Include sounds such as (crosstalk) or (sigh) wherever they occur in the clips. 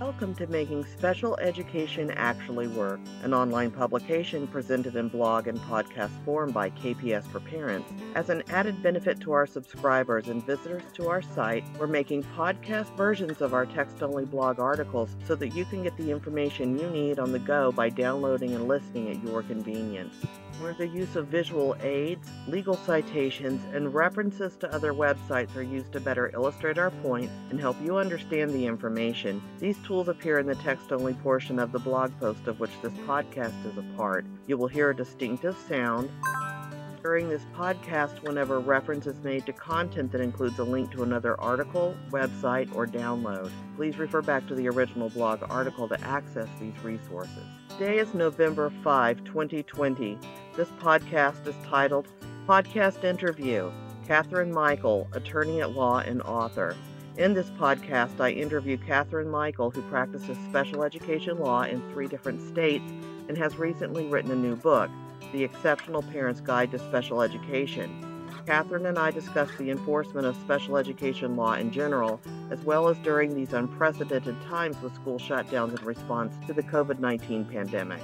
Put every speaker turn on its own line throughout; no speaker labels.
Welcome to Making Special Education Actually Work, an online publication presented in blog and podcast form by KPS for Parents. As an added benefit to our subscribers and visitors to our site, we're making podcast versions of our text only blog articles so that you can get the information you need on the go by downloading and listening at your convenience where the use of visual aids, legal citations, and references to other websites are used to better illustrate our point and help you understand the information. These tools appear in the text only portion of the blog post of which this podcast is a part. You will hear a distinctive sound during this podcast whenever reference is made to content that includes a link to another article, website, or download. Please refer back to the original blog article to access these resources. Today is November 5, 2020. This podcast is titled Podcast Interview Catherine Michael, attorney at law and author. In this podcast, I interview Catherine Michael, who practices special education law in three different states and has recently written a new book. The Exceptional Parent's Guide to Special Education. Catherine and I discuss the enforcement of special education law in general, as well as during these unprecedented times with school shutdowns in response to the COVID 19 pandemic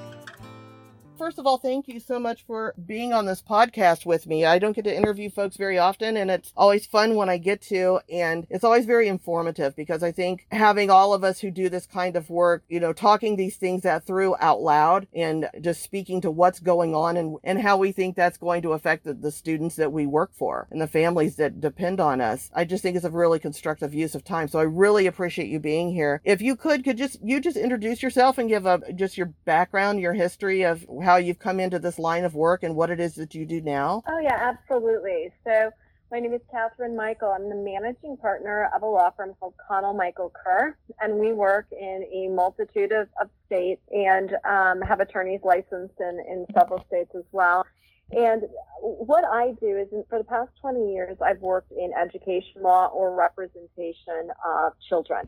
first of all, thank you so much for being on this podcast with me. I don't get to interview folks very often, and it's always fun when I get to, and it's always very informative because I think having all of us who do this kind of work, you know, talking these things out through out loud and just speaking to what's going on and, and how we think that's going to affect the, the students that we work for and the families that depend on us. I just think it's a really constructive use of time. So I really appreciate you being here. If you could, could just, you just introduce yourself and give a, just your background, your history of how how you've come into this line of work and what it is that you do now?
Oh, yeah, absolutely. So, my name is Catherine Michael. I'm the managing partner of a law firm called Connell Michael Kerr, and we work in a multitude of, of states and um, have attorneys licensed in, in several states as well. And what I do is, for the past 20 years, I've worked in education law or representation of children.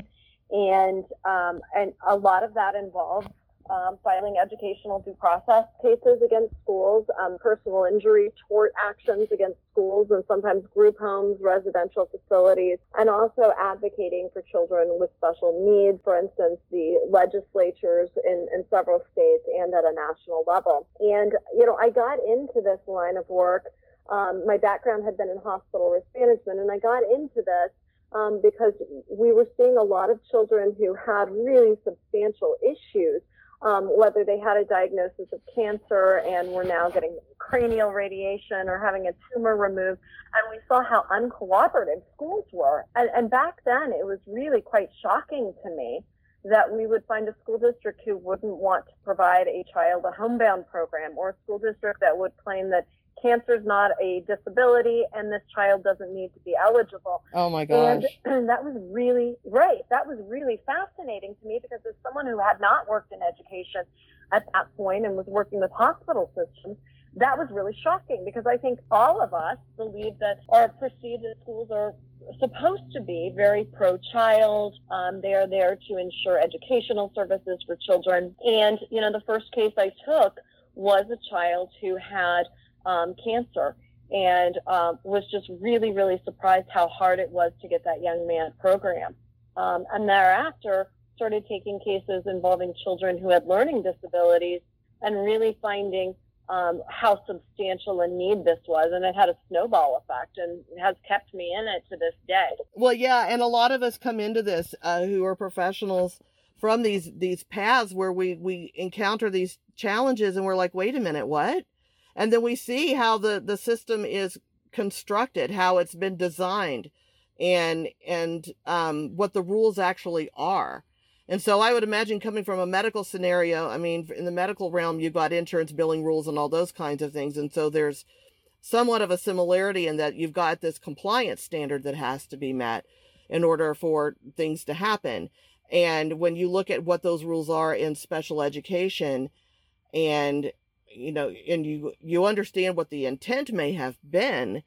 And, um, and a lot of that involves um, filing educational due process cases against schools, um, personal injury tort actions against schools and sometimes group homes, residential facilities, and also advocating for children with special needs, for instance, the legislatures in, in several states and at a national level. And, you know, I got into this line of work. Um, my background had been in hospital risk management, and I got into this um, because we were seeing a lot of children who had really substantial issues um, whether they had a diagnosis of cancer and were now getting cranial radiation or having a tumor removed. And we saw how uncooperative schools were. And, and back then, it was really quite shocking to me that we would find a school district who wouldn't want to provide a child a homebound program or a school district that would claim that cancer is not a disability and this child doesn't need to be eligible.
Oh my gosh.
And, (clears throat) that was really, right. That was really fascinating to me because as someone who had not worked in education at that point and was working with hospital systems, that was really shocking because I think all of us believe that or perceive that schools are supposed to be very pro-child. Um, they are there to ensure educational services for children. And, you know, the first case I took was a child who had um, cancer and um, was just really, really surprised how hard it was to get that young man program. Um, and thereafter, started taking cases involving children who had learning disabilities and really finding um, how substantial a need this was. And it had a snowball effect and has kept me in it to this day.
Well, yeah. And a lot of us come into this uh, who are professionals from these these paths where we we encounter these challenges and we're like wait a minute what and then we see how the the system is constructed how it's been designed and and um, what the rules actually are. And so i would imagine coming from a medical scenario i mean in the medical realm you've got insurance billing rules and all those kinds of things. And so there's somewhat of a similarity in that you've got this compliance standard that has to be met in order for things to happen. And when you look at what those rules are in special education and you know, and you you understand what the intent may have been,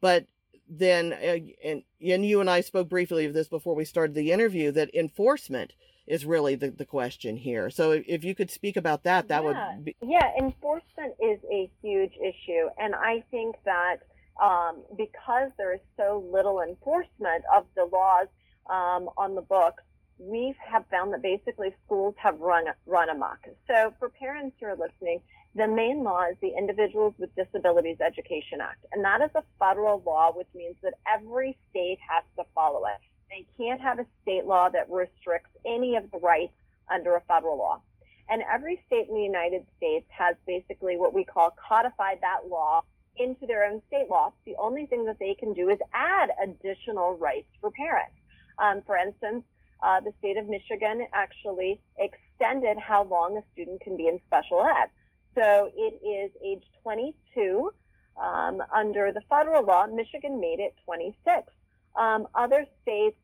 but then uh, and and you and I spoke briefly of this before we started the interview that enforcement is really the, the question here. So if you could speak about that, that
yeah.
would be
yeah. Enforcement is a huge issue, and I think that um, because there is so little enforcement of the laws um, on the books, we have found that basically schools have run run amok. So for parents who are listening, the main law is the Individuals with Disabilities Education Act, and that is a federal law, which means that every state has to follow it. They can't have a state law that restricts any of the rights under a federal law. And every state in the United States has basically what we call codified that law into their own state law. The only thing that they can do is add additional rights for parents. Um, for instance, uh, the state of Michigan actually extended how long a student can be in special ed. So it is age 22 um, under the federal law. Michigan made it 26. Um, other states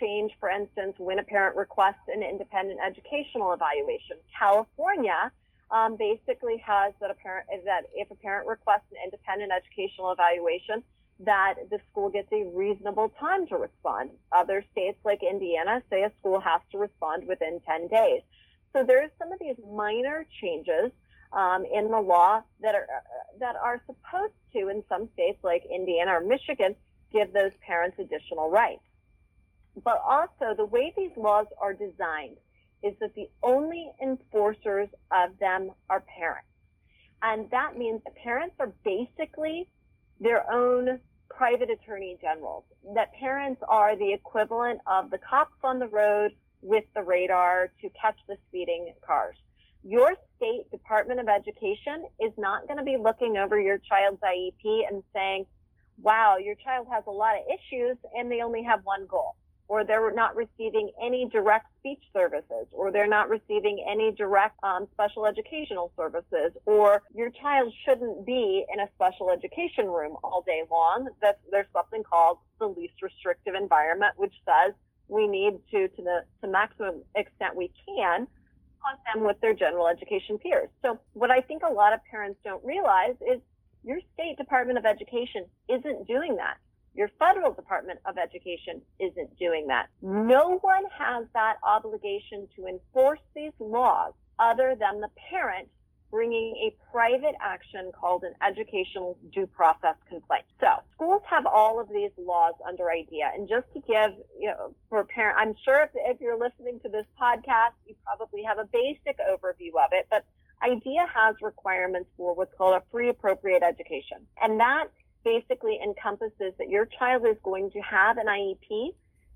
change, for instance, when a parent requests an independent educational evaluation. California um, basically has that a parent that if a parent requests an independent educational evaluation, that the school gets a reasonable time to respond. Other states like Indiana say a school has to respond within 10 days. So there's some of these minor changes um, in the law that are that are supposed to, in some states like Indiana or Michigan, give those parents additional rights. But also, the way these laws are designed is that the only enforcers of them are parents. And that means that parents are basically their own private attorney generals, that parents are the equivalent of the cops on the road with the radar to catch the speeding cars. Your state Department of Education is not going to be looking over your child's IEP and saying, wow, your child has a lot of issues and they only have one goal or they're not receiving any direct speech services, or they're not receiving any direct um, special educational services, or your child shouldn't be in a special education room all day long. There's something called the least restrictive environment, which says we need to, to the to maximum extent we can, put them with their general education peers. So what I think a lot of parents don't realize is your state Department of Education isn't doing that. Your federal Department of Education isn't doing that. No one has that obligation to enforce these laws other than the parent bringing a private action called an educational due process complaint. So schools have all of these laws under IDEA. And just to give, you know, for parent, I'm sure if, if you're listening to this podcast, you probably have a basic overview of it, but IDEA has requirements for what's called a free appropriate education. And that basically encompasses that your child is going to have an IEP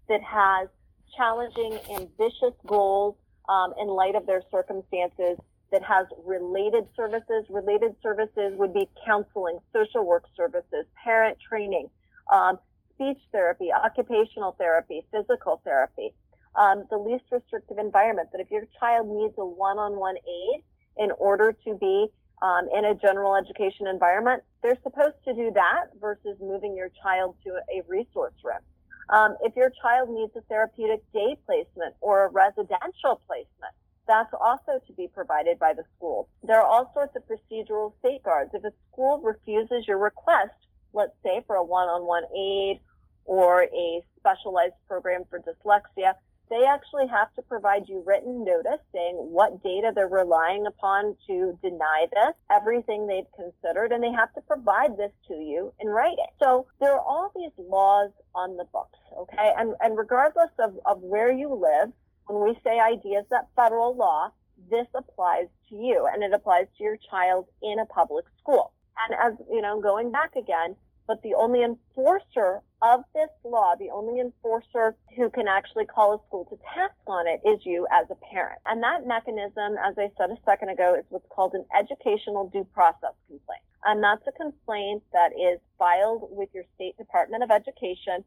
that has challenging, ambitious goals um, in light of their circumstances, that has related services. Related services would be counseling, social work services, parent training, um, speech therapy, occupational therapy, physical therapy. Um, the least restrictive environment, that if your child needs a one-on-one aid in order to be um, in a general education environment, they're supposed to do that versus moving your child to a resource room. Um, if your child needs a therapeutic day placement or a residential placement, that's also to be provided by the school. There are all sorts of procedural safeguards. If a school refuses your request, let's say for a one-on-one aid or a specialized program for dyslexia, they actually have to provide you written notice saying what data they're relying upon to deny this, everything they've considered, and they have to provide this to you in writing. So there are all these laws on the books, okay? And, and regardless of, of where you live, when we say IDEA's that federal law, this applies to you and it applies to your child in a public school. And as, you know, going back again, but the only enforcer of this law, the only enforcer who can actually call a school to task on it is you as a parent. And that mechanism, as I said a second ago, is what's called an educational due process complaint. And that's a complaint that is filed with your state Department of Education.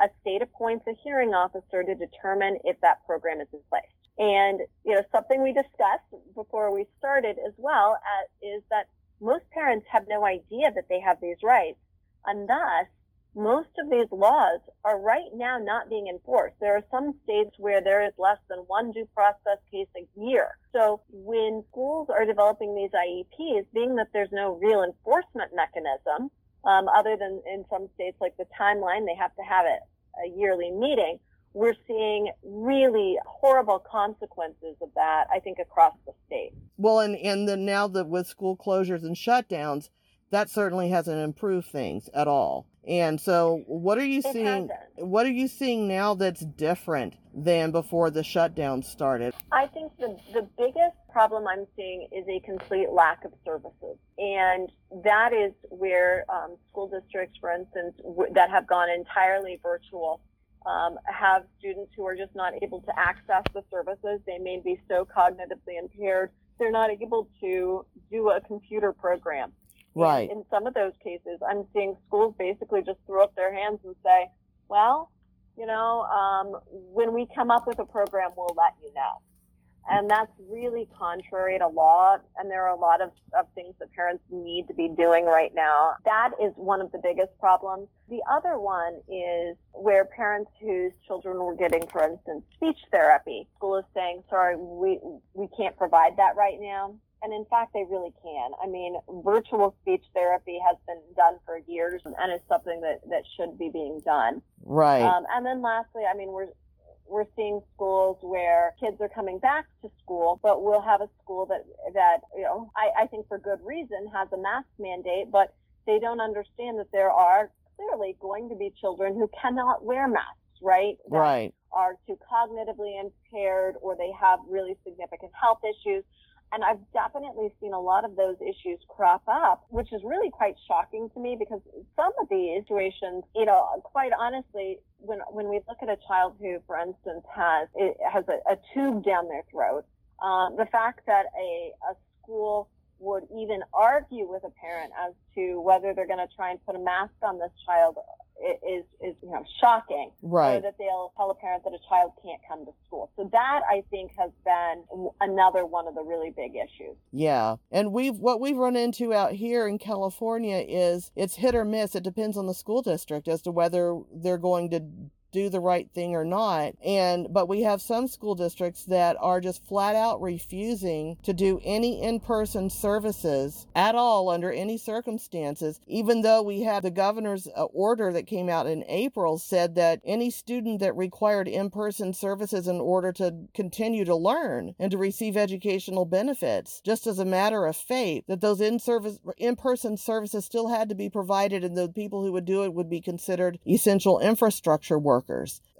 A state appoints a hearing officer to determine if that program is in place. And, you know, something we discussed before we started as well at, is that most parents have no idea that they have these rights and thus, most of these laws are right now not being enforced. There are some states where there is less than one due process case a year. So when schools are developing these IEPs, being that there's no real enforcement mechanism, um, other than in some states like the timeline, they have to have it a yearly meeting. We're seeing really horrible consequences of that, I think, across the state.
Well, and, and then now that with school closures and shutdowns, that certainly hasn't improved things at all. And so, what are you
It
seeing?
hasn't.
What are you seeing now that's different than before the shutdown started?
I think the, the biggest problem I'm seeing is a complete lack of services. And that is where um, school districts, for instance, w- that have gone entirely virtual, um, have students who are just not able to access the services. They may be so cognitively impaired, they're not able to do a computer program. And
Right.
in some of those cases, I'm seeing schools basically just throw up their hands and say, well, you know, um, when we come up with a program, we'll let you know. And that's really contrary to law. And there are a lot of, of things that parents need to be doing right now. That is one of the biggest problems. The other one is where parents whose children were getting, for instance, speech therapy, school is saying, sorry, we, we can't provide that right now. And in fact, they really can. I mean, virtual speech therapy has been done for years and is something that, that should be being done.
Right.
Um, and then lastly, I mean, we're we're seeing schools where kids are coming back to school, but we'll have a school that that you know I, I think for good reason has a mask mandate, but they don't understand that there are clearly going to be children who cannot wear masks, right? That
right.
are too cognitively impaired or they have really significant health issues. And I've definitely seen a lot of those issues crop up, which is really quite shocking to me because some of these situations, you know, quite honestly, when when we look at a child who, for instance, has has a, a tube down their throat, uh, the fact that a a school would even argue with a parent as to whether they're going to try and put a mask on this child is is you know shocking or
Right.
that they'll tell a parent that a child can't come to school. So that I think has been another one of the really big issues.
Yeah. And we've what we've run into out here in California is it's hit or miss. It depends on the school district as to whether they're going to do the right thing or not. And but we have some school districts that are just flat out refusing to do any in-person services at all under any circumstances, even though we had the governor's uh, order that came out in April said that any student that required in-person services in order to continue to learn and to receive educational benefits, just as a matter of faith, that those in-service in-person services still had to be provided and the people who would do it would be considered essential infrastructure workers.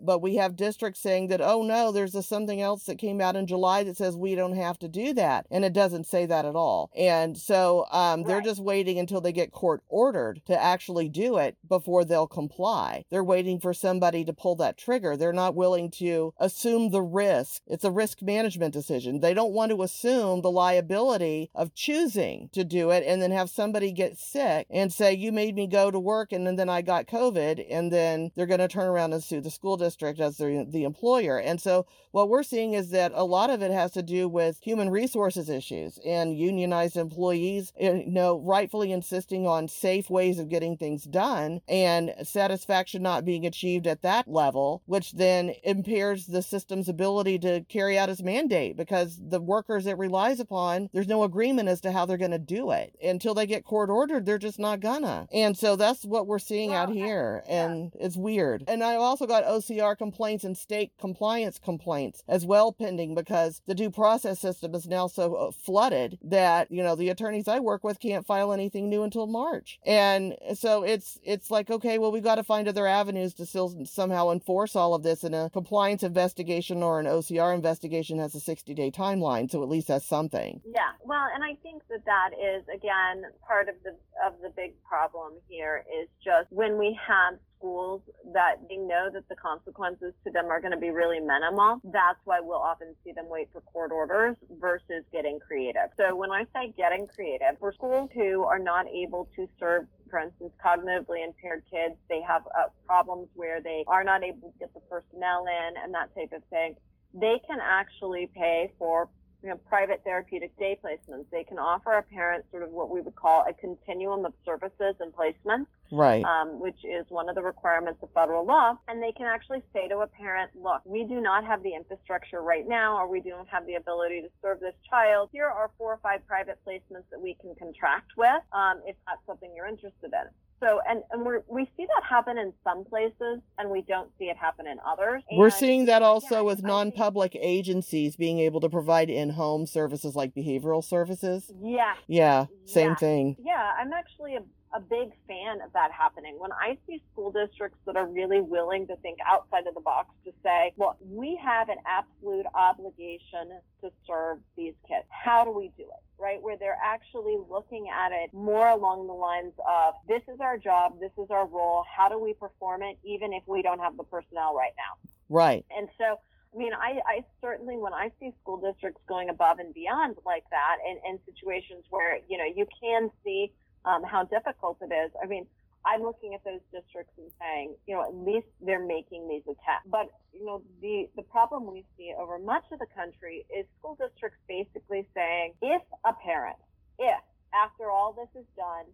But we have districts saying that, oh no, there's a, something else that came out in July that says we don't have to do that. And it doesn't say that at all. And so um, they're just waiting until they get court ordered to actually do it before they'll comply. They're waiting for somebody to pull that trigger. They're not willing to assume the risk. It's a risk management decision. They don't want to assume the liability of choosing to do it and then have somebody get sick and say, You made me go to work and then I got COVID. And then they're going to turn around and sue the school district as the, the employer. And so what we're seeing is that a lot of it has to do with human resources issues and unionized employees, eh, you know, rightfully insisting on safe ways of getting things done and satisfaction not being achieved at that level, which then impairs the system's ability to carry out its mandate because the workers it relies upon, there's no agreement as to how they're going to do it. Until they get court ordered, they're just not gonna. And so that's what we're seeing out
Well, I-
here.
yeah.
And it's weird. And I've also got OCR complaints and state compliance complaints as well pending because the due process system is now so uh, flooded that, you know, the attorneys I work with can't file anything new until March. And so it's it's like, okay, well, we've got to find other avenues to still somehow enforce all of this. And a compliance investigation or an OCR investigation has a 60 day timeline. So at least that's something.
Yeah, well, and I think that that is again part of the of the big problem here is just when we have schools that they know that the consequences to them are going to be really minimal. That's why we'll often see them wait for court orders versus getting creative. So when I say getting creative, for schools who are not able to serve for instance, cognitively impaired kids, they have uh, problems where they are not able to get the personnel in and that type of thing. They can actually pay for you know, private therapeutic day placements. They can offer a parent sort of what we would call a continuum of services and placements,
Right.
um, which is one of the requirements of federal law. And they can actually say to a parent, look, we do not have the infrastructure right now, or we don't have the ability to serve this child. Here are four or five private placements that we can contract with um, if that's something you're interested in. So, and, and we're, we see that happen in some places and we don't see it happen in others.
We're seeing that also
again,
with non public agencies being able to provide in home services like behavioral services.
Yeah.
Yeah, same
Yeah.
thing.
Yeah, I'm actually a a big fan of that happening. When I see school districts that are really willing to think outside of the box to say, well, we have an absolute obligation to serve these kids. How do we do it? Right? Where they're actually looking at it more along the lines of this is our job, this is our role, how do we perform it, even if we don't have the personnel right now?
Right.
And so I mean, I, I certainly, when I see school districts going above and beyond like that, and, in situations where, you know, you can see um, how difficult it is. I mean, I'm looking at those districts and saying, you know, at least they're making these attempts. But, you know, the, the problem we see over much of the country is school districts basically saying, if a parent, if after all this is done,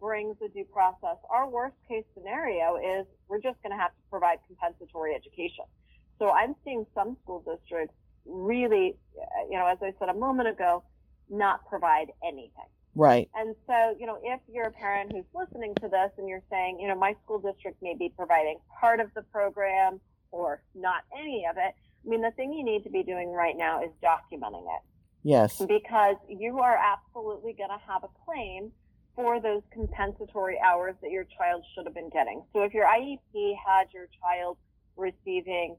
brings a due process, our worst case scenario is we're just going to have to provide compensatory education. So I'm seeing some school districts really, you know, as I said a moment ago, not provide anything.
Right.
And so, you know, if you're a parent who's listening to this and you're saying, you know, my school district may be providing part of the program or not any of it, I mean, the thing you need to be doing right now is documenting it.
Yes.
Because you are absolutely going to have a claim for those compensatory hours that your child should have been getting. So if your IEP had your child receiving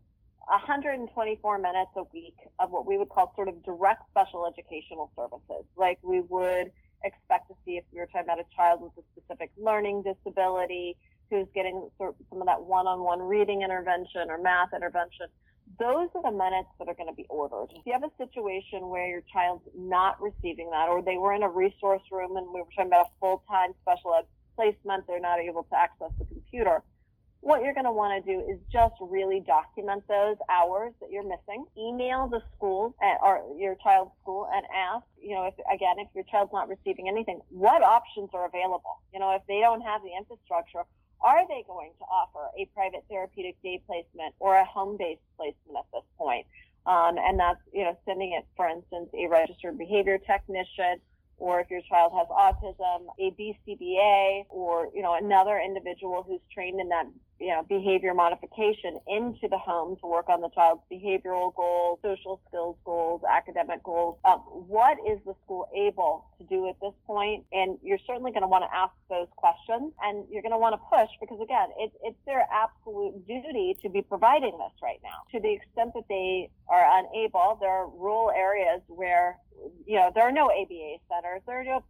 124 minutes a week of what we would call sort of direct special educational services, like we would expect to see if we were talking about a child with a specific learning disability who's getting some of that one-on-one reading intervention or math intervention. Those are the minutes that are going to be ordered. If you have a situation where your child's not receiving that, or they were in a resource room and we were talking about a full-time special ed placement, they're not able to access the computer what you're going to want to do is just really document those hours that you're missing. Email the school at, or your child's school and ask, you know, if again, if your child's not receiving anything, what options are available? You know, if they don't have the infrastructure, are they going to offer a private therapeutic day placement or a home-based placement at this point? Um, and that's, you know, sending it, for instance, a registered behavior technician or if your child has autism, a BCBA, or you know another individual who's trained in that you know behavior modification into the home to work on the child's behavioral goals, social skills goals, academic goals. Um, what is the school able to do at this point? And you're certainly going to want to ask those questions, and you're going to want to push because again, it's it's their absolute duty to be providing this right now. To the extent that they are unable, there are rural areas where you know, there are no ABA centers. There are no,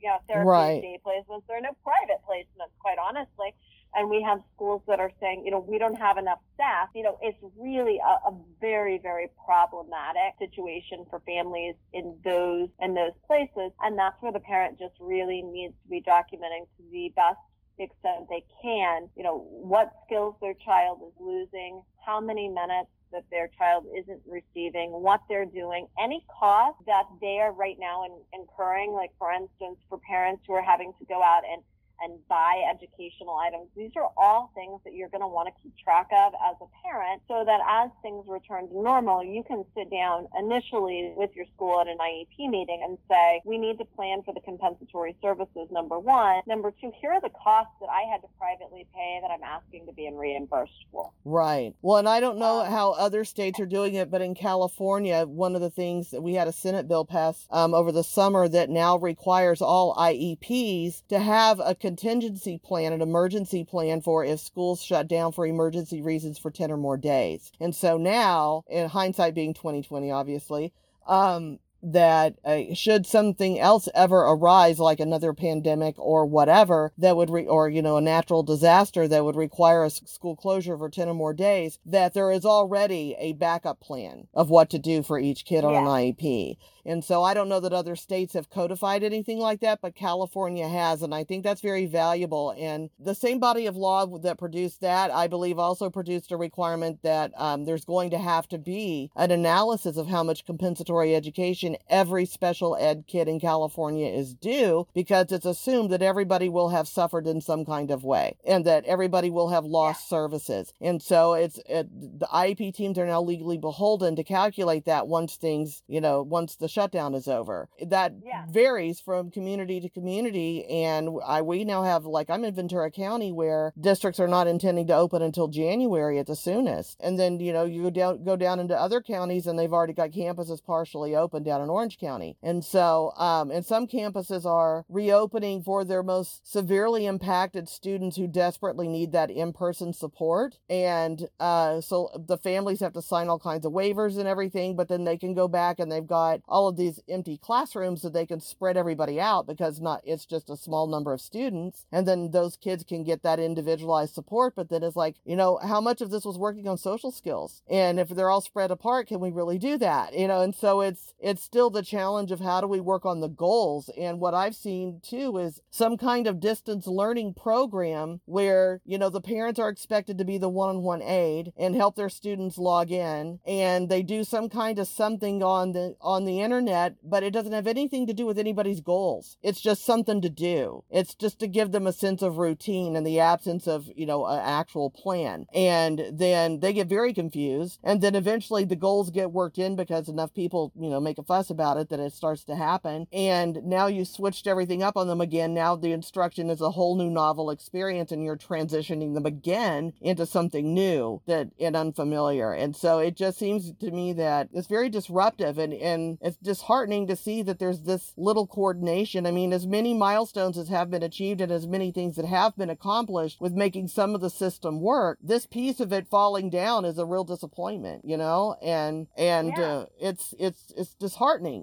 you know, therapy right. day placements. There are no private placements, quite honestly. And we have schools that are saying, you know, we don't have enough staff. You know, it's really a, a very, very problematic situation for families in those in those places. And that's where the parent just really needs to be documenting to the best extent they can, you know, what skills their child is losing, how many minutes that their child isn't receiving, what they're doing, any cost that they are right now in, incurring, like for instance, for parents who are having to go out and and buy educational items. These are all things that you're going to want to keep track of as a parent so that as things return to normal, you can sit down initially with your school at an IEP meeting and say, we need to plan for the compensatory services, number one. Number two, here are the costs that I had to privately pay that I'm asking to be reimbursed for.
Right. Well, and I don't know um, how other states are doing it, but in California, one of the things that we had a Senate bill pass um, over the summer that now requires all IEPs to have a contingency plan, an emergency plan for if schools shut down for emergency reasons for 10 or more days. And so now, in hindsight being 2020, obviously, um, that uh, should something else ever arise like another pandemic or whatever that would re- or you know a natural disaster that would require a school closure for 10 or more days that there is already a backup plan of what to do for each kid on yeah. an IEP and so I don't know that other states have codified anything like that, but California has. And I think that's very valuable. And the same body of law that produced that, I believe, also produced a requirement that um, there's going to have to be an analysis of how much compensatory education every special ed kid in California is due because it's assumed that everybody will have suffered in some kind of way and that everybody will have lost yeah. services. And so it's it, the IEP teams are now legally beholden to calculate that once things, you know, once the shutdown is over. That yeah. varies from community to community. And I, we now have, like, I'm in Ventura County where districts are not intending to open until January at the soonest. And then, you know, you go down, go down into other counties and they've already got campuses partially open down in Orange County. And so, um, and some campuses are reopening for their most severely impacted students who desperately need that in person support. And uh, so the families have to sign all kinds of waivers and everything, but then they can go back and they've got all of these empty classrooms that they can spread everybody out because not it's just a small number of students. And then those kids can get that individualized support. But then it's like, you know, how much of this was working on social skills? And if they're all spread apart, can we really do that? You know, and so it's it's still the challenge of how do we work on the goals. And what I've seen too is some kind of distance learning program where, you know, the parents are expected to be the one-on-one aid and help their students log in and they do some kind of something on the on the internet, but it doesn't have anything to do with anybody's goals. It's just something to do. It's just to give them a sense of routine in the absence of, you know, an actual plan. And then they get very confused. And then eventually the goals get worked in because enough people, you know, make a fuss about it that it starts to happen. And now you switched everything up on them again. Now the instruction is a whole new novel experience and you're transitioning them again into something new that and unfamiliar. And so it just seems to me that it's very disruptive and, and it's disheartening to see that there's this little coordination. I mean, as many milestones as have been achieved and as many things that have been accomplished with making some of the system work, this piece of it falling down is a real disappointment, you know? And and yeah. uh, it's it's it's disheartening.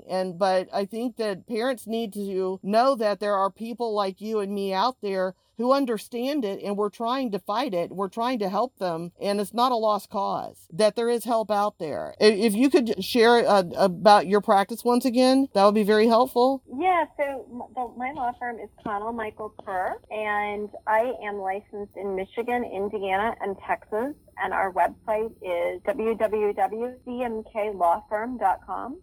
And but I think that parents need to know that there are people like you and me out there who understand it and we're trying to fight it. We're trying to help them and it's not a lost cause, that there is help out there. If you could share uh, about your practice once again, that would be very helpful.
Yeah, so my law firm is Connell Michael Kerr and I am licensed in Michigan, Indiana, and Texas. And our website is www.cmklawfirm.com.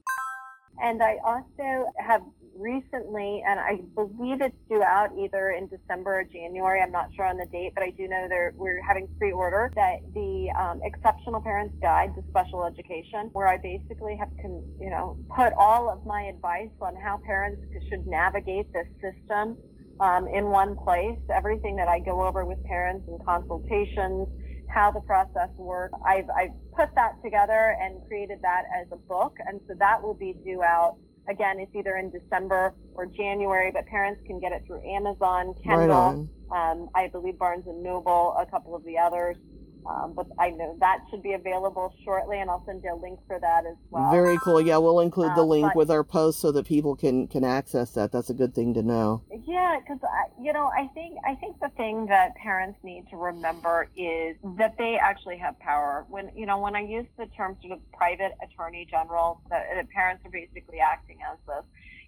And I also have recently, and I believe it's due out either in December or January. I'm not sure on the date, but I do know that we're having pre-order that the um, Exceptional Parents Guide to Special Education, where I basically have, con- you know, put all of my advice on how parents should navigate this system um, in one place. Everything that I go over with parents and consultations, how the process works. I've, I've put that together and created that as a book, and so that will be due out Again, it's either in December or January, but parents can get it through Amazon, Kindle, right um, I believe Barnes and Noble, a couple of the others. Um, but I know that should be available shortly, and I'll send you a link for that as well.
Very cool. Yeah, we'll include the uh, link but, with our post so that people can can access that. That's a good thing to know.
Yeah, because you know, I think I think the thing that parents need to remember is that they actually have power. When you know, when I use the term sort of private attorney general, that, that parents are basically acting as this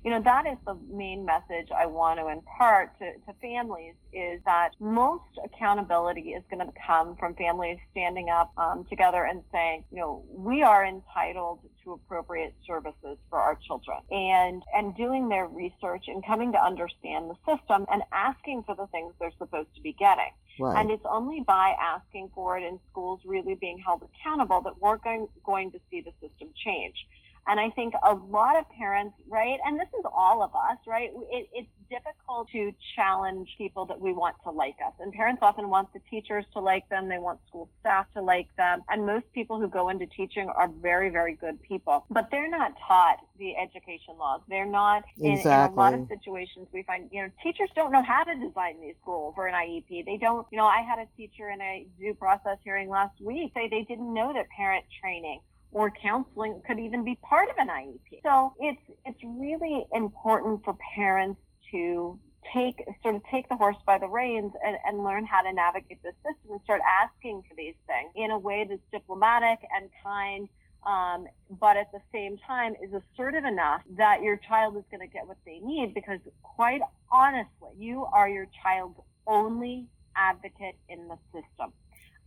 you know, that is the main message I want to impart to, to families is that most accountability is going to come from families standing up um, together and saying, you know, we are entitled to appropriate services for our children and, and doing their research and coming to understand the system and asking for the things they're supposed to be getting. Right. And it's only by asking for it in schools really being held accountable that we're going, going to see the system change. And I think a lot of parents, right, and this is all of us, right, it, it's difficult to challenge people that we want to like us. And parents often want the teachers to like them. They want school staff to like them. And most people who go into teaching are very, very good people. But they're not taught the education laws. They're not in, exactly. in a lot of situations we find, you know, teachers don't know how to design these schools for an IEP. They don't, you know, I had a teacher in a due process hearing last week say they didn't know that parent training or counseling could even be part of an IEP. So it's it's really important for parents to take sort of take the horse by the reins and, and learn how to navigate the system and start asking for these things in a way that's diplomatic and kind um, but at the same time is assertive enough that your child is going to get what they need because quite honestly you are your child's only advocate in the system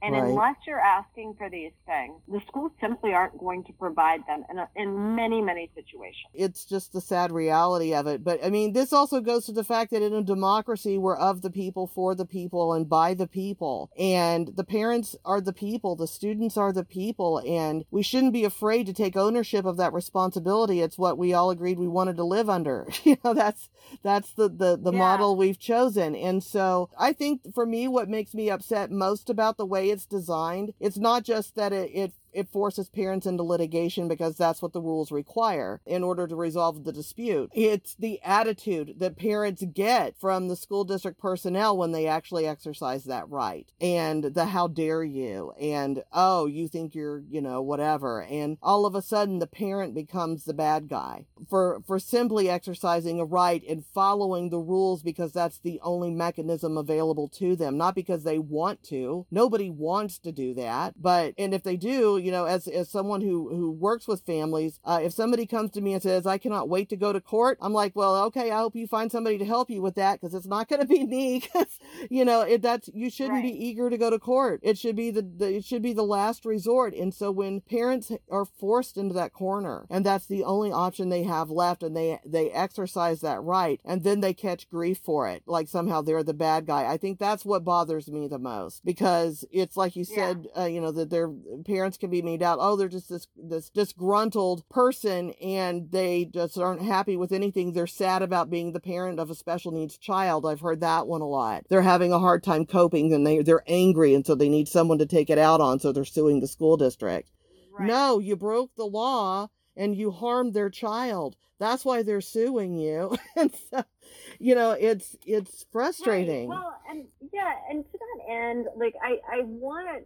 and right. unless you're asking for these things, the schools simply aren't going to provide them in, a, in many, many situations.
It's just the sad reality of it. But I mean, this also goes to the fact that in a democracy, we're of the people, for the people, and by the people. And the parents are the people, the students are the people, and we shouldn't be afraid to take ownership of that responsibility. It's what we all agreed we wanted to live under. (laughs) you know, that's that's the the, the yeah. model we've chosen. And so I think for me, what makes me upset most about the way it's designed. It's not just that it, it it forces parents into litigation because that's what the rules require in order to resolve the dispute. It's the attitude that parents get from the school district personnel when they actually exercise that right. And the how dare you and oh, you think you're, you know, whatever. And all of a sudden the parent becomes the bad guy for for simply exercising a right and following the rules because that's the only mechanism available to them, not because they want to. Nobody wants to do that, but and if they do, you know, as as someone who who works with families, uh, if somebody comes to me and says, "I cannot wait to go to court," I'm like, "Well, okay, I hope you find somebody to help you with that because it's not going to be (laughs) me." Because you know, it, that's you shouldn't right. be eager to go to court. It should be the, the it should be the last resort. And so when parents are forced into that corner, and that's the only option they have left, and they they exercise that right, and then they catch grief for it, like somehow they're the bad guy. I think that's what bothers me the most because it's like you said, yeah. uh, you know, that their parents can be made out. Oh, they're just this this disgruntled person, and they just aren't happy with anything. They're sad about being the parent of a special needs child. I've heard that one a lot. They're having a hard time coping, and they they're angry, and so they need someone to take it out on. So they're suing the school district. Right. No, you broke the law and you harmed their child. That's why they're suing you. (laughs) and so, you know, it's it's frustrating.
Right. Well, and yeah, and to that end, like I I want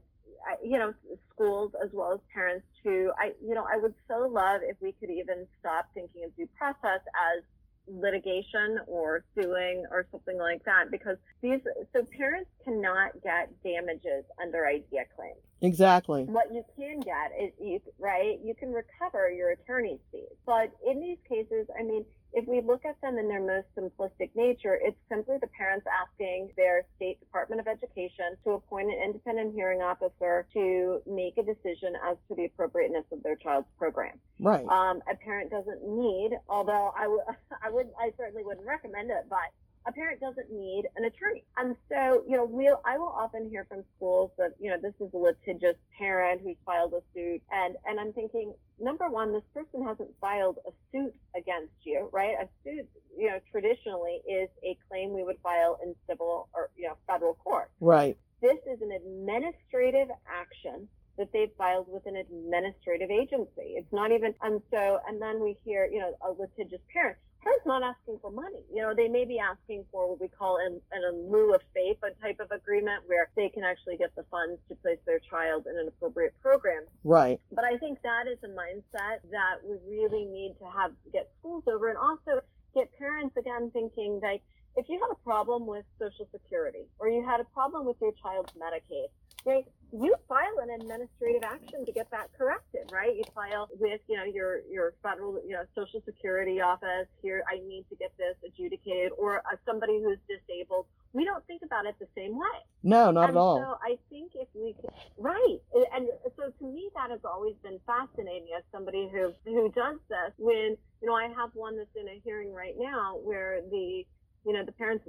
you know schools as well as parents to I you know I would so love if we could even stop thinking of due process as litigation or suing or something like that because these so parents cannot get damages under IDEA claims.
Exactly.
What you can get is you right, you can recover your attorney's fees. But in these cases, I mean, if we look at them in their most simplistic nature, it's simply the parents asking their state Department of Education to appoint an independent hearing officer to make a decision as to the appropriateness of their child's program.
Right.
Um, a parent doesn't need, although I would, (laughs) I would, I certainly wouldn't recommend it, but a parent doesn't need an attorney. And so, you know, we'll, I will often hear from schools that, you know, this is a litigious parent who's filed a suit. And, and I'm thinking, number one, this person hasn't filed a suit against you, right? A suit, you know, traditionally is a claim we would file in civil or, you know, federal court.
Right.
This is an administrative action that they've filed with an administrative agency. It's not even, and so, and then we hear, you know, a litigious parent parents not asking for money. You know, they may be asking for what we call an, an lieu of FAPE a type of agreement where they can actually get the funds to place their child in an appropriate program.
Right.
But I think that is a mindset that we really need to have get schools over and also get parents again thinking like if you had a problem with Social Security or you had a problem with your child's Medicaid, right? You file an administrative action to get that corrected, right? You file with, you know, your your federal, you know, Social Security office. Here, I need to get this adjudicated, or uh, somebody who's disabled. We don't think about it the same way.
No, not
and
at all.
So I think if we, could, right, and so to me that has always been fascinating as somebody who who does this. When you know, I have one that's in a hearing right now where the you know, the parents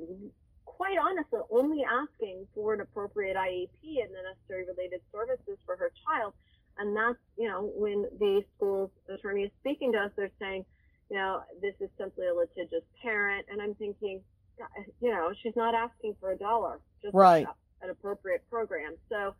quite honestly only asking for an appropriate IEP and the necessary related services for her child. And that's, you know, when the school's attorney is speaking to us, they're saying, you know, this is simply a litigious parent. And I'm thinking, you know, she's not asking for a dollar, just
right.
an appropriate program. So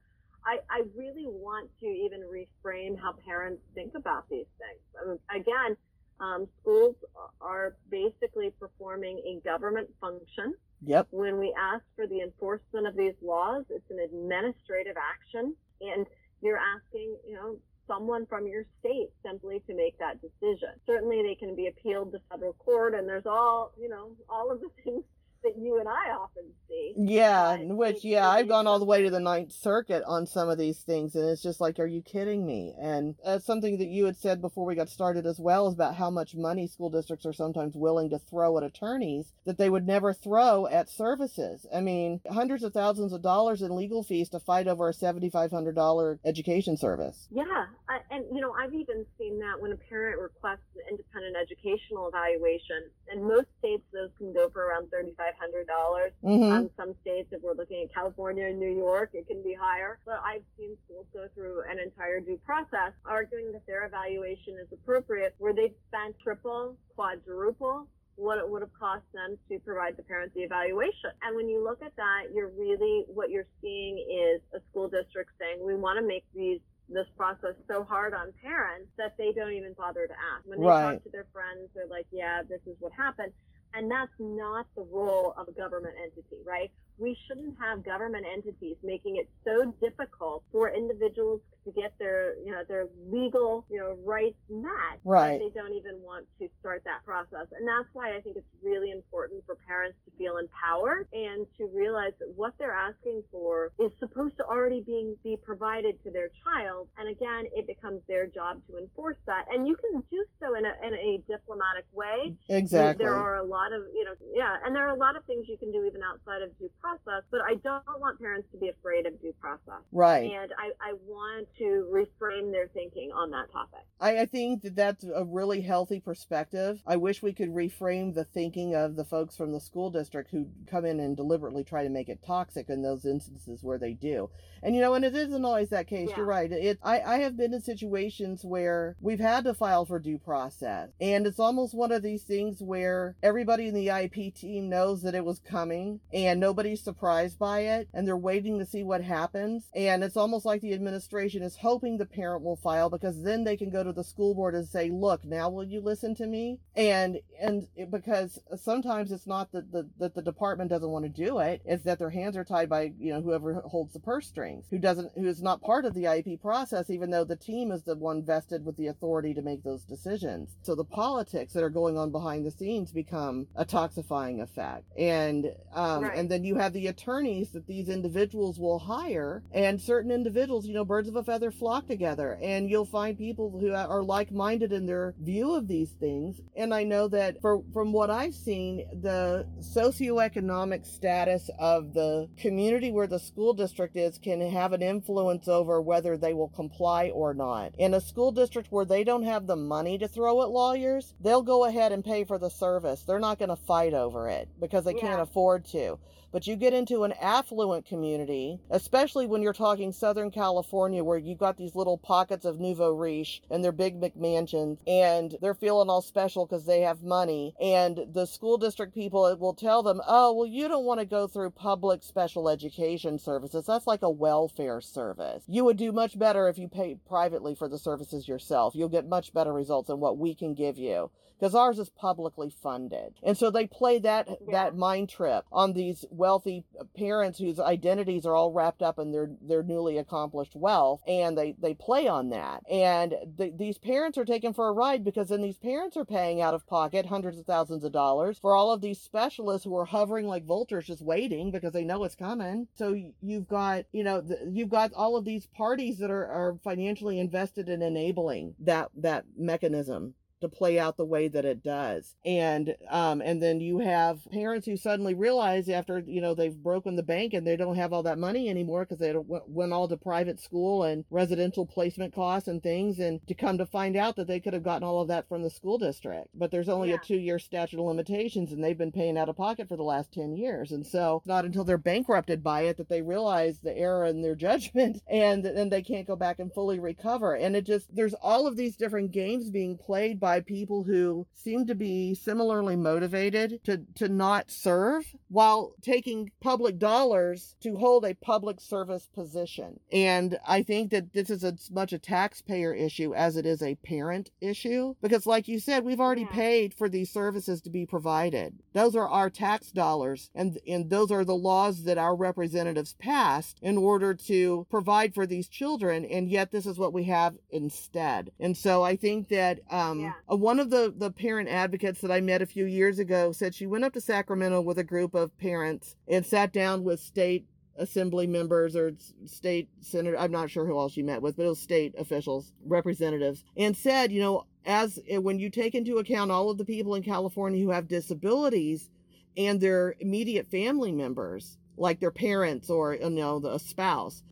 I, I really want to even reframe how parents think about these things. I mean, again, um, schools are basically performing a government function.
Yep.
When we ask for the enforcement of these laws, it's an administrative action, and you're asking, you know, someone from your state simply to make that decision. Certainly, they can be appealed to federal court, and there's all, you know, all of the (laughs) things that you and I often see.
Yeah, which yeah, I've gone all the way to the Ninth Circuit on some of these things, and it's just like, are you kidding me? And that's something that you had said before we got started as well, is about how much money school districts are sometimes willing to throw at attorneys that they would never throw at services. I mean, hundreds of thousands of dollars in legal fees to fight over a seventy-five hundred dollar education service.
Yeah, I, and you know, I've even seen that when a parent requests independent educational evaluation, and most states those can go for around thirty-five hundred dollars. Mm-hmm. Um, some states, if we're looking at California and New York, it can be higher. But I've seen schools go through an entire due process arguing that their evaluation is appropriate, where they've spent triple, quadruple what it would have cost them to provide the parents the evaluation. And when you look at that, you're really what you're seeing is a school district saying we want to make these this process so hard on parents that they don't even bother to ask. When they
Right.
talk to their friends, they're like, "Yeah, this is what happened." And that's not the role of a government entity, right? We shouldn't have government entities making it so difficult for individuals to get their, you know, their legal, you know, rights met.
Right.
They don't even want to start that process. And that's why I think it's really important for parents to feel empowered and to realize that what they're asking for is supposed to already being be provided to their child. And again, it becomes their job to enforce that. And you can do so in a, in a diplomatic way.
Exactly.
There are a lot of, you know, yeah, and there are a lot of things you can do even outside of due process, but I don't want parents to be afraid of due process.
Right.
And I, I want to reframe their thinking on that topic.
I, I think that that's a really healthy perspective. I wish we could reframe the thinking of the folks from the school district who come in and deliberately try to make it toxic in those instances where they do. And you know, and it isn't always that case.
Yeah.
You're right. It I, I have been in situations where we've had to file for due process. And it's almost one of these things where everybody in the IEP team knows that it was coming and surprised by it and they're waiting to see what happens. And it's almost like the administration is hoping the parent will file because then they can go to the school board and say, look, now will you listen to me? And, and it- because sometimes it's not that the, that the department doesn't want to do it. It's that their hands are tied by, you know, whoever holds the purse strings, who doesn't, who is not part of the IEP process, even though the team is the one vested with the authority to make those decisions. So the politics that are going on behind the scenes become a toxifying effect. And, um,
Right.
and then you have the attorneys that these individuals will hire and certain individuals, you know, birds of a feather flock together and you'll find people who are like-minded in their view of these things. And I know that for, from what I've seen, the socioeconomic status of the community where the school district is can have an influence over whether they will comply or not. In a school district where they don't have the money to throw at lawyers, they'll go ahead and pay for the service. They're not going to fight over it because they can't afford to. But you get into an affluent community, especially when you're talking Southern California, where you've got these little pockets of nouveau riche and they're big McMansions, and they're feeling all special because they have money. And the school district people will tell them, oh, well, you don't want to go through public special education services. That's like a welfare service. You would do much better if you paid privately for the services yourself. You'll get much better results than what we can give you because ours is publicly funded. And so they play that
Yeah.
that mind trip on these wealthy parents whose identities are all wrapped up in their their newly accomplished wealth and they they play on that. And th- these parents are taken for a ride because then these parents are paying out of pocket hundreds of thousands of dollars for all of these specialists who are hovering like vultures just waiting because they know it's coming. So you've got, you know, you've got all of these parties that are are financially invested in enabling that that mechanism to play out the way that it does. And um and then you have parents who suddenly realize after you know they've broken the bank and they don't have all that money anymore because they went all to private school and residential placement costs and things and to come to find out that they could have gotten all of that from the school district. But there's only
Yeah.
a two year statute of limitations and they've been paying out of pocket for the last 10 years. And so it's not until they're bankrupted by it that they realize the error in their (laughs) judgment and then they can't go back and fully recover. And it just there's all of these different games being played by people who seem to be similarly motivated to to not serve while taking public dollars to hold a public service position and i think that this is as much a taxpayer issue as it is a parent issue because like you said we've already
Yeah.
paid for these services to be provided those are our tax dollars and and those are the laws that our representatives passed in order to provide for these children and yet this is what we have instead and so i think that um
Yeah.
Uh, one of the the parent advocates that i met a few years ago said she went up to sacramento with a group of parents and sat down with state assembly members or state senator i'm not sure who all she met with but it was state officials representatives and said you know as eh, when you take into account all of the people in california who have disabilities and their immediate family members like their parents or you know the spouse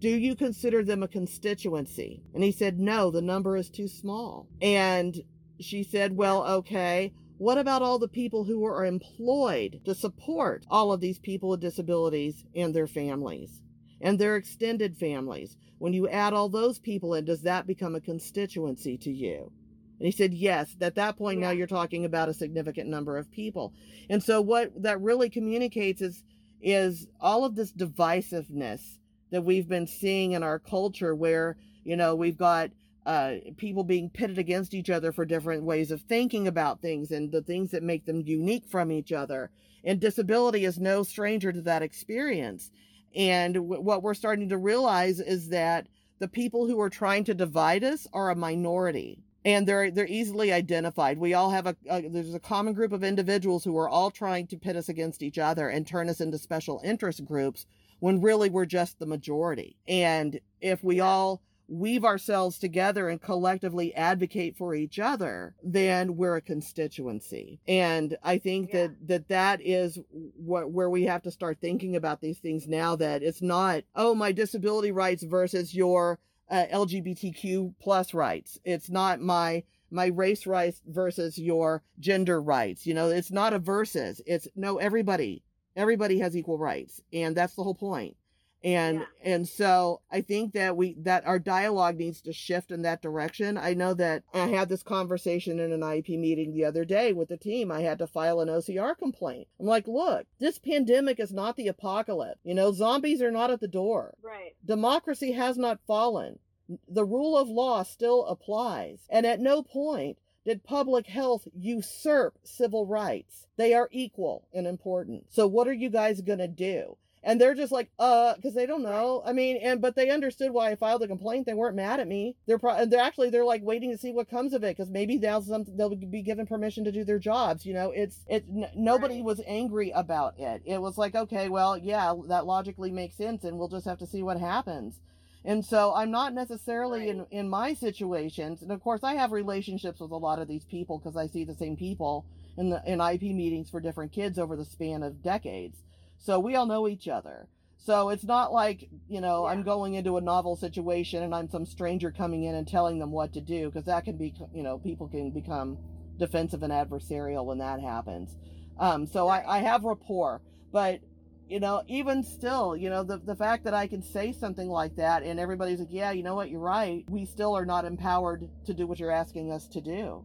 do you consider them a constituency? And he said no the number is too small. And she said well okay what about all the people who are employed to support all of these people with disabilities and their families and their extended families? When you add all those people in, does that become a constituency to you? And he said, yes. At that point, now you're talking about a significant number of people. And so what that really communicates is, is all of this divisiveness that we've been seeing in our culture where You know, we've got uh, people being pitted against each other for different ways of thinking about things and the things that make them unique from each other. And disability is no stranger to that experience. And w- what we're starting to realize is that the people who are trying to divide us are a minority and they're they're easily identified. We all have a, a, there's a common group of individuals who are all trying to pit us against each other and turn us into special interest groups when really we're just the majority. And if we all weave ourselves together and collectively advocate for each other, then we're a constituency. And I think yeah. that, that that is what, where we have to start thinking about these things now that it's not, oh, my disability rights versus your uh, LGBTQ plus rights. It's not my, my race rights versus your gender rights. You know, it's not a versus. It's no, everybody, everybody has equal rights. And that's the whole point and yeah. and so i think that we that our dialogue needs to shift in that direction i know that i had this conversation in an iep meeting the other day with the team i had to file an ocr complaint i'm like look this pandemic is not the apocalypse you know zombies are not at the door
right
democracy has not fallen the rule of law still applies and at no point did public health usurp civil rights? They are equal and important. So, what are you guys going to do? And they're just like uh because they don't know i mean and but they understood why i filed a complaint they weren't mad at me they're pro- they're actually they're like waiting to see what comes of it because maybe they'll some they'll be given permission to do their jobs you know it's it n- nobody right. was angry about it it was like okay well yeah that logically makes sense and we'll just have to see what happens and so I'm not necessarily right. in, in my situations. And of course, I have relationships with a lot of these people because I see the same people in the in IEP meetings for different kids over the span of decades. So we all know each other. So it's not like, you know, yeah. I'm going into a novel situation and I'm some stranger coming in and telling them what to do because that can be, you know, people can become defensive and adversarial when that happens. Um, so I, I have rapport, but you know, even still, you know, the, the fact that I can say something like that and everybody's like, yeah, you know what, you're right. We still are not empowered to do what you're asking us to do.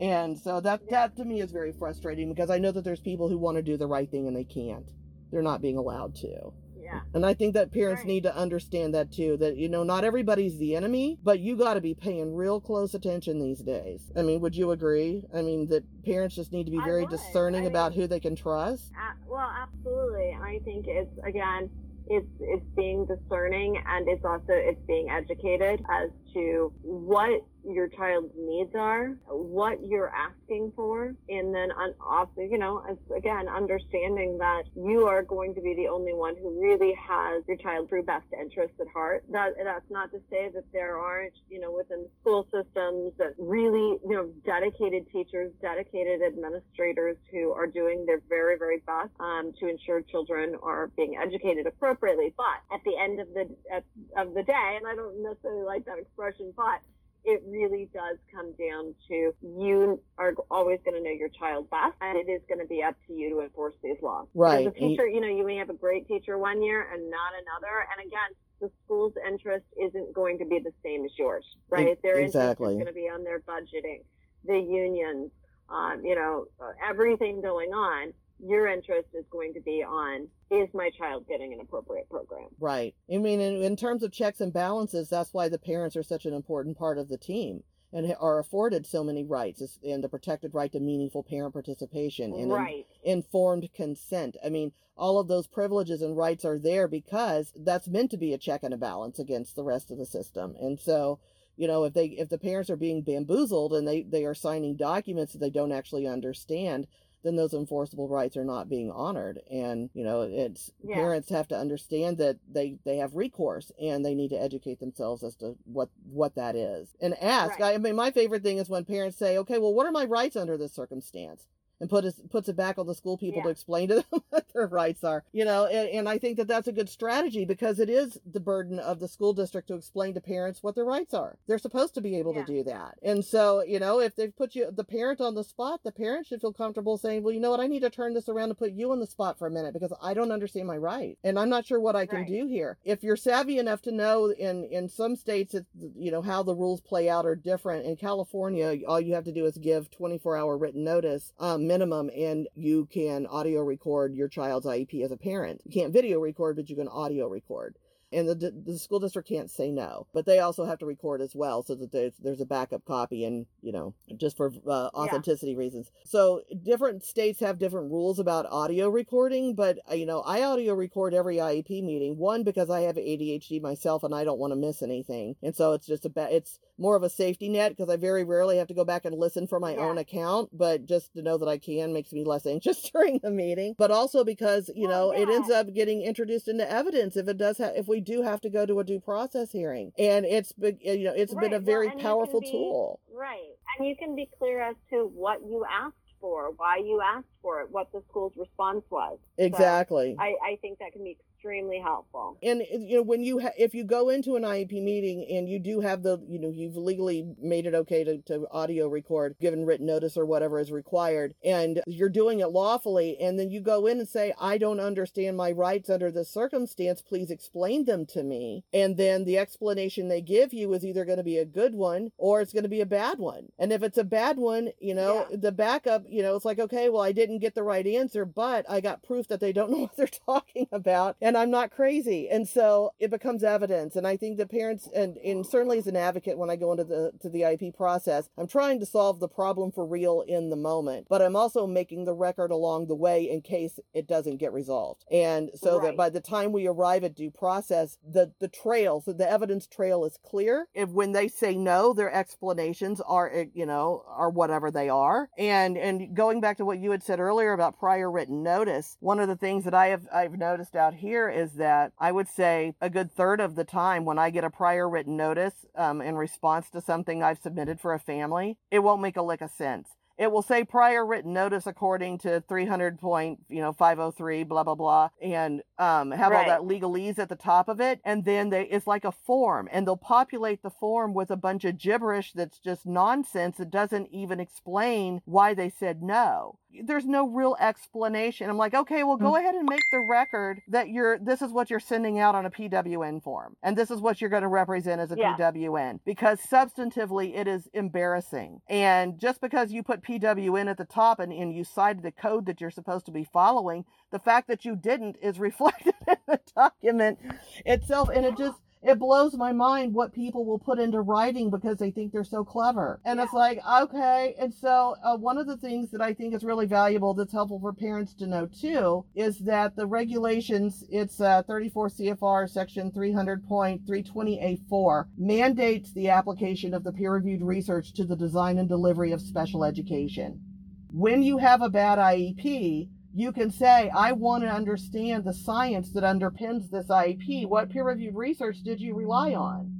And so that, yeah. that to me is very frustrating because I know that there's people who want to do the right thing and they can't they're not being allowed to.
Yeah.
And I think that parents right. need to understand that too that you know not everybody's the enemy, but you got to be paying real close attention these days. I mean, would you agree? I mean that parents just need to be very discerning about who they can trust.
Uh, well, absolutely. I think it's again it's it's being discerning and it's also it's being educated as to what your child's needs are, what you're asking for, and then on, also, you know, again, understanding that you are going to be the only one who really has your child's true best interest at heart. That that's not to say that there aren't, you know, within school systems that really, you know, dedicated teachers, dedicated administrators who are doing their very, very best um, to ensure children are being educated appropriately. But at the end of the at, of the day, and I don't necessarily like that expression, but it really does come down to you are always going to know your child best, and it is going to be up to you to enforce these laws.
Right.
As a teacher, you know, you may have a great teacher one year and not another, and again, the school's interest isn't going to be the same as yours, right? Their exactly. interest is going to be on their budgeting, the unions, um, you know, everything going on your interest is going to be on is my child getting an appropriate program?
Right. I mean in, in, terms of checks and balances that's why the parents are such an important part of the team and are afforded so many rights and the protected right to meaningful parent participation and
right.
in, informed consent. I mean all of those privileges and rights are there because that's meant to be a check and a balance against the rest of the system. And so you know if they if the parents are being bamboozled and they they are signing documents that they don't actually understand then those enforceable rights are not being honored and you know it's yeah. parents have to understand that they they have recourse and they need to educate themselves as to what what that is and ask right. I, I mean my favorite thing is when parents say okay well what are my rights under this circumstance and put it, puts it back on the school people yeah. to explain to them (laughs) what their rights are. You know, and, and, I think that that's a good strategy because it is the burden of the school district to explain to parents what their rights are. They're supposed to be able yeah. to do that. And so, you know, if they've put you the parent on the spot, the parent should feel comfortable saying, "Well, you know what? I need to turn this around and put you on the spot for a minute because I don't understand my right, and I'm not sure what I can right. do here." If you're savvy enough to know in in some states, you know, how the rules play out are different. In California, all you have to do is give 24 hour written notice. Um, minimum and you can audio record your child's IEP as a parent. You can't video record, but you can audio record. and the, the school district can't say no, but they also have to record as well so that there's, there's a backup copy and, you know, just for uh, authenticity yeah. reasons. So different states have different rules about audio recording, but, uh, you know, I audio record every IEP meeting. One, because I have ADHD myself and I don't want to miss anything. And so it's just a, ba- it's more of a safety net because I very rarely have to go back and listen for my yeah. own account, but just to know that I can makes me less (laughs) anxious during the meeting. But also because, you oh, know, yeah. it ends up getting introduced into evidence if it does have, if we do have to go to a due process hearing. And it's been, you know, it's right. been a very well, powerful
be,
tool.
Right. And you can be clear as to what you asked for, why you asked for it, what the school's response was.
Exactly.
So I, I think that can be extremely helpful.
And you know, when you ha- if you go into an IEP meeting and you do have the, you know, you've legally made it okay to, to audio record, given written notice or whatever is required, and you're doing it lawfully, and then you go in and say, I don't understand my rights under this circumstance, please explain them to me. And then the explanation they give you is either going to be a good one or it's going to be a bad one. And if it's a bad one, you know, yeah. the backup, you know, it's like, okay, well, I didn't get the right answer, but I got proof that they don't know (laughs) what they're talking about. And and I'm not crazy. And so it becomes evidence. And I think the parents and, and certainly as an advocate when I go into the to the IEP process, I'm trying to solve the problem for real in the moment. But I'm also making the record along the way in case it doesn't get resolved. And so right. that by the time we arrive at due process, the the trail, so the evidence trail is clear. If when they say no, their explanations are eh, you know, are whatever they are. And and going back to what you had said earlier about prior written notice, one of the things that I have I've noticed out here is that I would say a good third of the time when I get a prior written notice um, in response to something I've submitted for a family, it won't make a lick of sense it will say prior written notice according to 300 point you know 503 blah blah blah and um, have right. all that legalese at the top of it and then they it's like a form and they'll populate the form with a bunch of gibberish that's just nonsense that doesn't even explain why they said no there's no real explanation. I'm like, okay, well, go mm-hmm. ahead and make the record that you're, this is what you're sending out on a PWN form. And this is what you're going to represent as a yeah. PWN because substantively it is embarrassing. And just because you put PWN at the top and, and you cited the code that you're supposed to be following, the fact that you didn't is (laughs) reflected in the document itself. And it just, it blows my mind what people will put into writing because they think they're so clever. And yeah. it's like, okay. And so, uh, one of the things that I think is really valuable that's helpful for parents to know too is that the regulations, it's uh, 34 CFR section 300.320A4, mandates the application of the peer reviewed research to the design and delivery of special education. When you have a bad IEP, you can say, I want to understand the science that underpins this IEP. What peer reviewed research did you rely on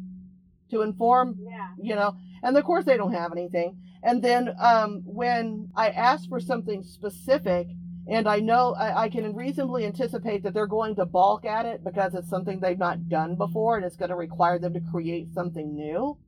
to inform, yeah. you know? And of course, they don't have anything. And then um, when I ask for something specific, and I know I, I, can reasonably anticipate that they're going to balk at it because it's something they've not done before and it's going to require them to create something new.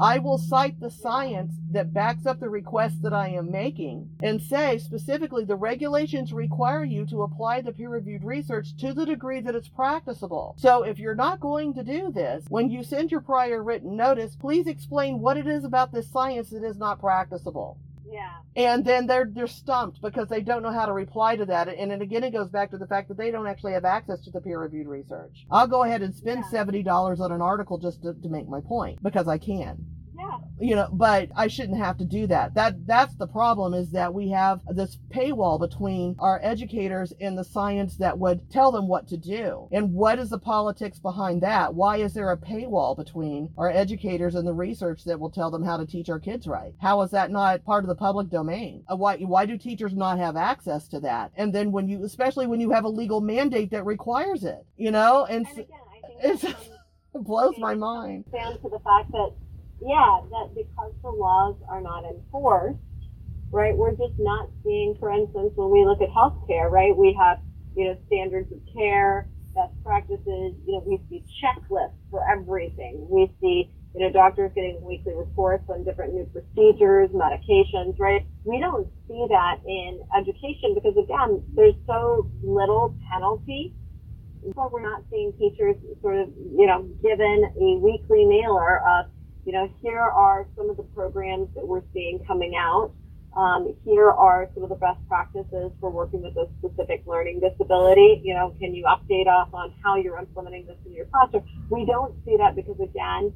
I will cite the science that backs up the request that I am making and say specifically the regulations require you to apply the peer reviewed research to the degree that it's practicable. So if you're not going to do this, when you send your prior written notice, please explain what it is about this science that is not practicable.
Yeah.
And then they're they're stumped because they don't know how to reply to that. And then again, it goes back to the fact that they don't actually have access to the peer-reviewed research. I'll go ahead and spend yeah. seventy dollars on an article just to, to make my point because I can you know but i shouldn't have to do that. That that's the problem is that we have this paywall between our educators and the science that would tell them what to do. And what is the politics behind that? Why is there a paywall between our educators and the research that will tell them how to teach our kids right? How is that not part of the public domain? Uh, why why do teachers not have access to that? And then when you especially when you have a legal mandate that requires it you know? And,
and again, I think (laughs)
it blows my mind.
down to the fact that yeah, that because the laws are not enforced, right, we're just not seeing, for instance, when we look at healthcare, right, we have, you know, standards of care, best practices, you know, we see checklists for everything. We see, you know, doctors getting weekly reports on different new procedures, medications, right? We don't see that in education because again, there's so little penalty. So we're not seeing teachers sort of, you know, given a weekly mailer of you know, here are some of the programs that we're seeing coming out. um, here are some of the best practices for working with a specific learning disability. You know, can you update us on how you're implementing this in your classroom? We don't see that because again,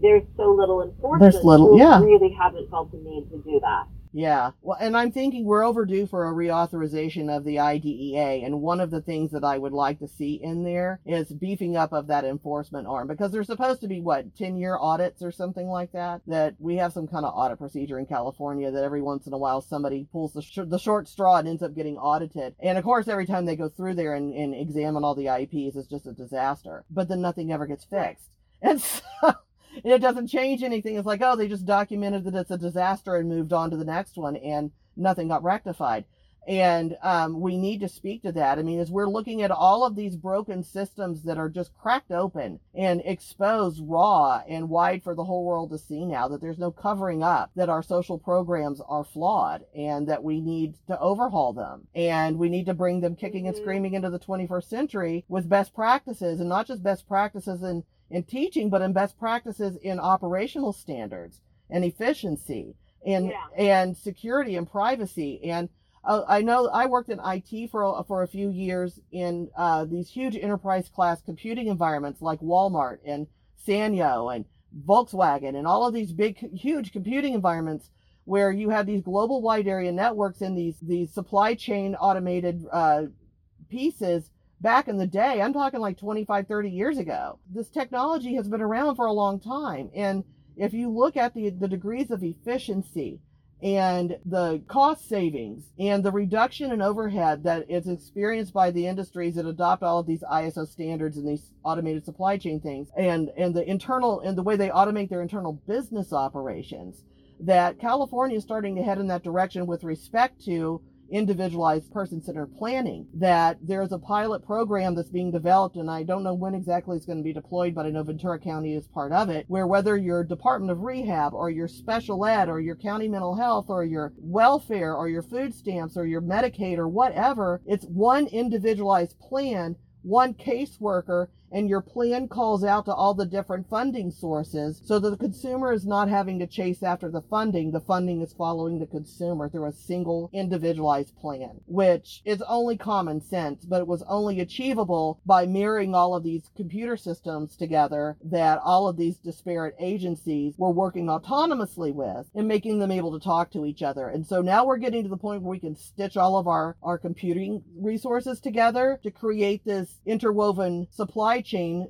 there's so little enforcement.
There's little, yeah.
Really haven't felt the need to do that.
Yeah. Well, and I'm thinking we're overdue for a reauthorization of the IDEA. And one of the things that I would like to see in there is beefing up of that enforcement arm because there's supposed to be what 10 year audits or something like that. That we have some kind of audit procedure in California that every once in a while somebody pulls the, sh- the short straw and ends up getting audited. And of course, every time they go through there and, and examine all the IEPs, it's just a disaster. But then nothing ever gets fixed. And (laughs) so and it doesn't change anything. It's like, oh, they just documented that it's a disaster and moved on to the next one, and nothing got rectified. And um, we need to speak to that. I mean, as we're looking at all of these broken systems that are just cracked open and exposed raw and wide for the whole world to see now, that there's no covering up, that our social programs are flawed and that we need to overhaul them. And we need to bring them kicking and mm-hmm. screaming into the 21st century with best practices and not just best practices in in teaching, but in best practices in operational standards and efficiency and yeah. and security and privacy. And uh, I know I worked in IT for a, for a few years in uh, these huge enterprise class computing environments like Walmart and Sanyo and Volkswagen and all of these big huge computing environments where you have these global wide area networks and these these supply chain automated uh, pieces back in the day, I'm talking like 25, 30 years ago. This technology has been around for a long time. And if you look at the, the degrees of efficiency and the cost savings and the reduction in overhead that is experienced by the industries that adopt all of these ISO standards and these automated supply chain things and, and the internal and the way they automate their internal business operations, that California is starting to head in that direction with respect to individualized person centered planning. That there's a pilot program that's being developed, and I don't know when exactly it's going to be deployed, but I know Ventura County is part of it, where whether your Department of Rehab or your special ed or your county mental health or your welfare or your food stamps or your Medicaid or whatever, it's one individualized plan, one caseworker and your plan calls out to all the different funding sources so that the consumer is not having to chase after the funding. The funding is following the consumer through a single individualized plan, which is only common sense, but it was only achievable by mirroring all of these computer systems together that all of these disparate agencies were working autonomously with and making them able to talk to each other. And so now we're getting to the point where we can stitch all of our, our computing resources together to create this interwoven supply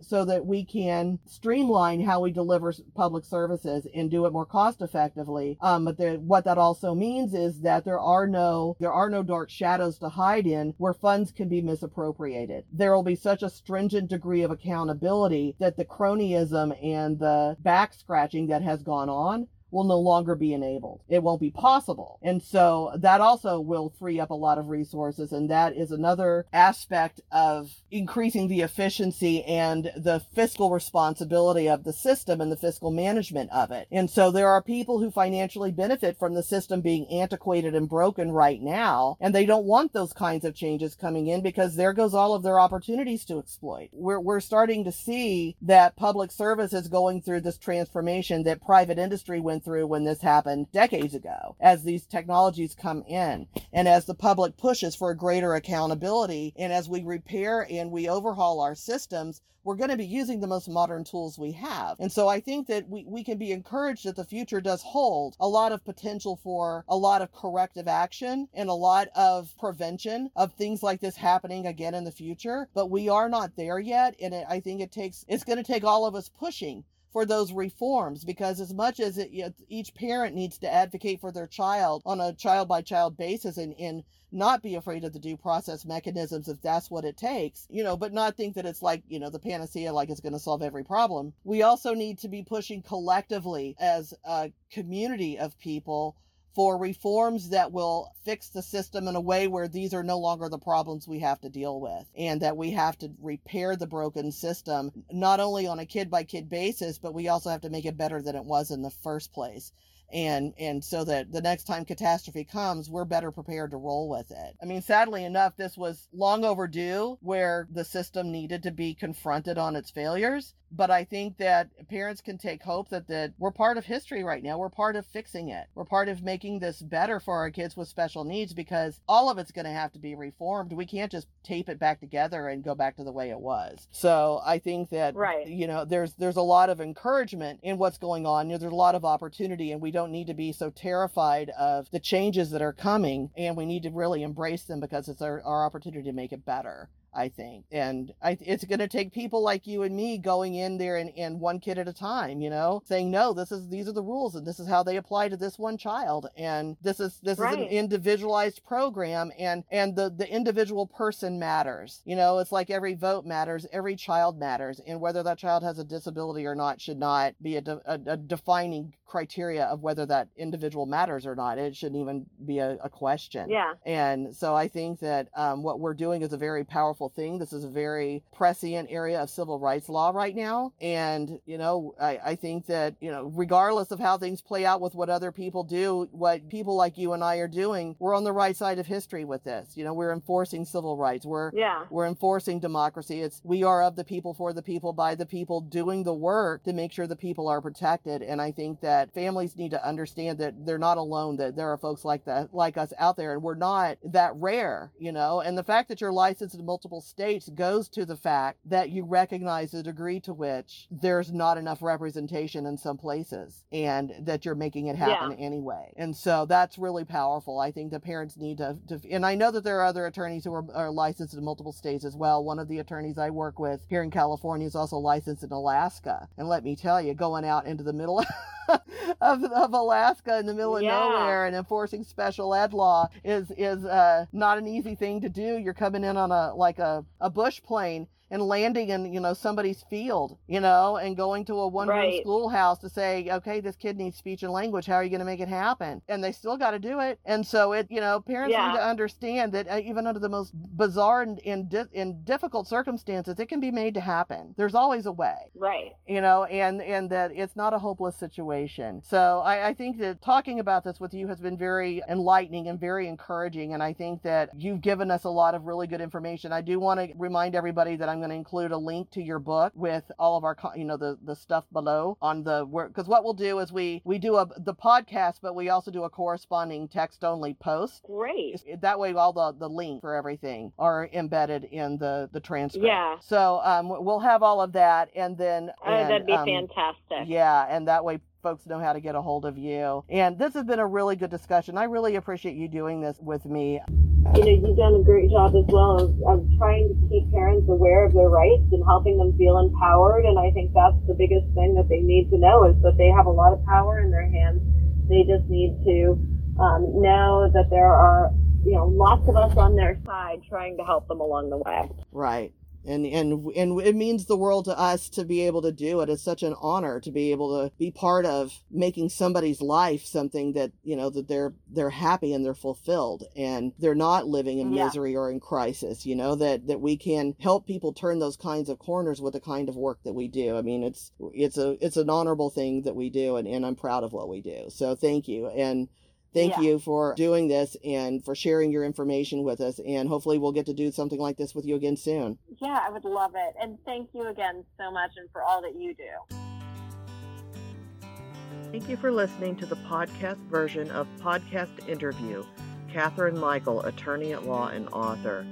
so that we can streamline how we deliver public services and do it more cost effectively. Um, but what that also means is that there are no there are no dark shadows to hide in where funds can be misappropriated. There will be such a stringent degree of accountability that the cronyism and the back scratching that has gone on will no longer be enabled. It won't be possible. And so that also will free up a lot of resources. And that is another aspect of increasing the efficiency and the fiscal responsibility of the system and the fiscal management of it. And so there are people who financially benefit from the system being antiquated and broken right now. And they don't want those kinds of changes coming in because there goes all of their opportunities to exploit. We're, we're starting to see that public service is going through this transformation that private industry went through when this happened decades ago as these technologies come in and as the public pushes for greater accountability and as we repair and we overhaul our systems we're going to be using the most modern tools we have. And so I think that we, we can be encouraged that the future does hold a lot of potential for a lot of corrective action and a lot of prevention of things like this happening again in the future. But we are not there yet. And it, I think it takes, it's going to take all of us pushing for those reforms because as much as it, each parent needs to advocate for their child on a child by child basis and, and not be afraid of the due process mechanisms if that's what it takes, you know, but not think that it's like, you know, the panacea, like it's going to solve every problem. We also need to be pushing collectively as a community of people for reforms that will fix the system in a way where these are no longer the problems we have to deal with and that we have to repair the broken system not only on a kid by kid basis but we also have to make it better than it was in the first place and and so that the next time catastrophe comes we're better prepared to roll with it i mean sadly enough this was long overdue where the system needed to be confronted on its failures but I think that parents can take hope that that we're part of history right now. We're part of fixing it. We're part of making this better for our kids with special needs because all of it's going to have to be reformed. We can't just tape it back together and go back to the way it was. So I think that
right.
you know there's there's a lot of encouragement in what's going on. You know, there's a lot of opportunity, and we don't need to be so terrified of the changes that are coming, and we need to really embrace them because it's our, our opportunity to make it better. I think. And I, it's going to take people like you and me going in there and, and one kid at a time, you know, saying, no, this is, these are the rules and this is how they apply to this one child. And this is, this right. is an individualized program and, and the, the individual person matters. You know, it's like every vote matters, every child matters. And whether that child has a disability or not should not be a, de- a, a defining criteria of whether that individual matters or not. It shouldn't even be a, a question.
Yeah.
And so I think that um, what we're doing is a very powerful thing. This is a very prescient area of civil rights law right now. And, you know, I, I think that, you know, regardless of how things play out with what other people do, what people like you and I are doing, we're on the right side of history with this. You know, we're enforcing civil rights. We're,
yeah.
we're enforcing democracy. It's, we are of the people, for the people, by the people, doing the work to make sure the people are protected. And I think that families need to understand that they're not alone, that there are folks like that, like us out there, and we're not that rare, you know, and the fact that you're licensed in multiple states goes to the fact that you recognize the degree to which there's not enough representation in some places and that you're making it happen yeah. anyway. And so that's really powerful. I think the parents need to, to, and I know that there are other attorneys who are, are licensed in multiple states as well. One of the attorneys I work with here in California is also licensed in Alaska. And let me tell you, going out into the middle (laughs) of, of Alaska in the middle of yeah. nowhere and enforcing special ed law is is uh, not an easy thing to do. You're coming in on a like a, a bush plane and landing in you know somebody's field you know and going to a one room right. schoolhouse to say okay this kid needs speech and language. How are you going to make it happen? And they still got to do it. And so it you know parents yeah. need to understand that uh, even under the most bizarre and in, in difficult circumstances it can be made to happen. There's always a way
right.
you know and and that it's not a hopeless situation. So I, I think that talking about this with you has been very enlightening and very encouraging and i think that you've given us a lot of really good information. I do want to remind everybody that i'm I'm going to include a link to your book with all of our, you know, the the stuff below on the work. Because what we'll do is we we do a the podcast, but we also do a corresponding text only post.
Great.
That way, all the the link for everything are embedded in the the transcript.
Yeah.
So um, we'll have all of that, and then
oh,
and,
that'd be
um,
fantastic.
Yeah, and that way folks know how to get a hold of you. And this has been a really good discussion. I really appreciate you doing this with me.
You know, you've done a great job as well of, of trying to keep parents aware of their rights and helping them feel empowered. And I think that's the biggest thing that they need to know is that they have a lot of power in their hands. They just need to um, know that there are, you know, lots of us on their side trying to help them along the way.
Right and and and it means the world to us to be able to do it. It's such an honor to be able to be part of making somebody's life something that you know that they're they're happy and they're fulfilled and they're not living in misery yeah. or in crisis. You know that that we can help people turn those kinds of corners with the kind of work that we do. I mean, it's it's a it's an honorable thing that we do, and, and I'm proud of what we do. So thank you and thank yeah. you for doing this and for sharing your information with us. And hopefully, we'll get to do something like this with you again soon.
Yeah, I would love it. And thank you again so much and for all that you do.
Thank you for listening to the podcast version of Podcast Interview. Catherine Michael, attorney at law and author.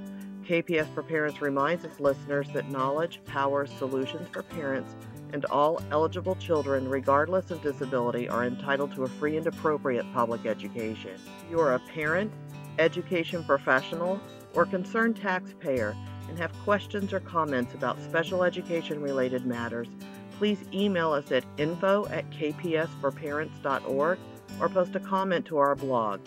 KPS for Parents reminds its listeners that knowledge powers solutions for parents and all eligible children, regardless of disability, are entitled to a free and appropriate public education. If you are a parent, education professional, or concerned taxpayer and have questions or comments about special education related matters, please email us at info at kpsforparents.org or post a comment to our blog.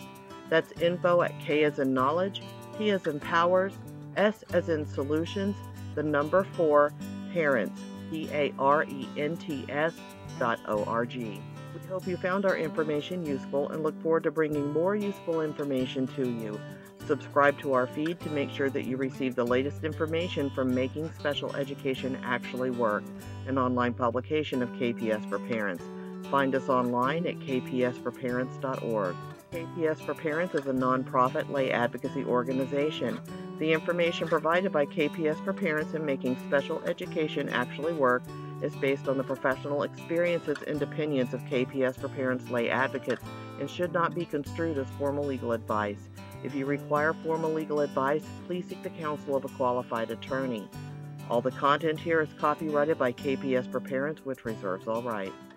That's info at K as in knowledge, P as in powers, S as in solutions, the number four, parents P-A-R-E-N-T-S dot O-R-G. We hope you found our information useful and look forward to bringing more useful information to you. Subscribe to our feed to make sure that you receive the latest information from Making Special Education Actually Work, an online publication of KPS for Parents. Find us online at kpsforparents.org. KPS for Parents is a nonprofit lay advocacy organization. The information provided by KPS for Parents in making special education actually work is based on the professional experiences and opinions of KPS for Parents lay advocates and should not be construed as formal legal advice. If you require formal legal advice, please seek the counsel of a qualified attorney. All the content here is copyrighted by KPS for Parents, which reserves all rights.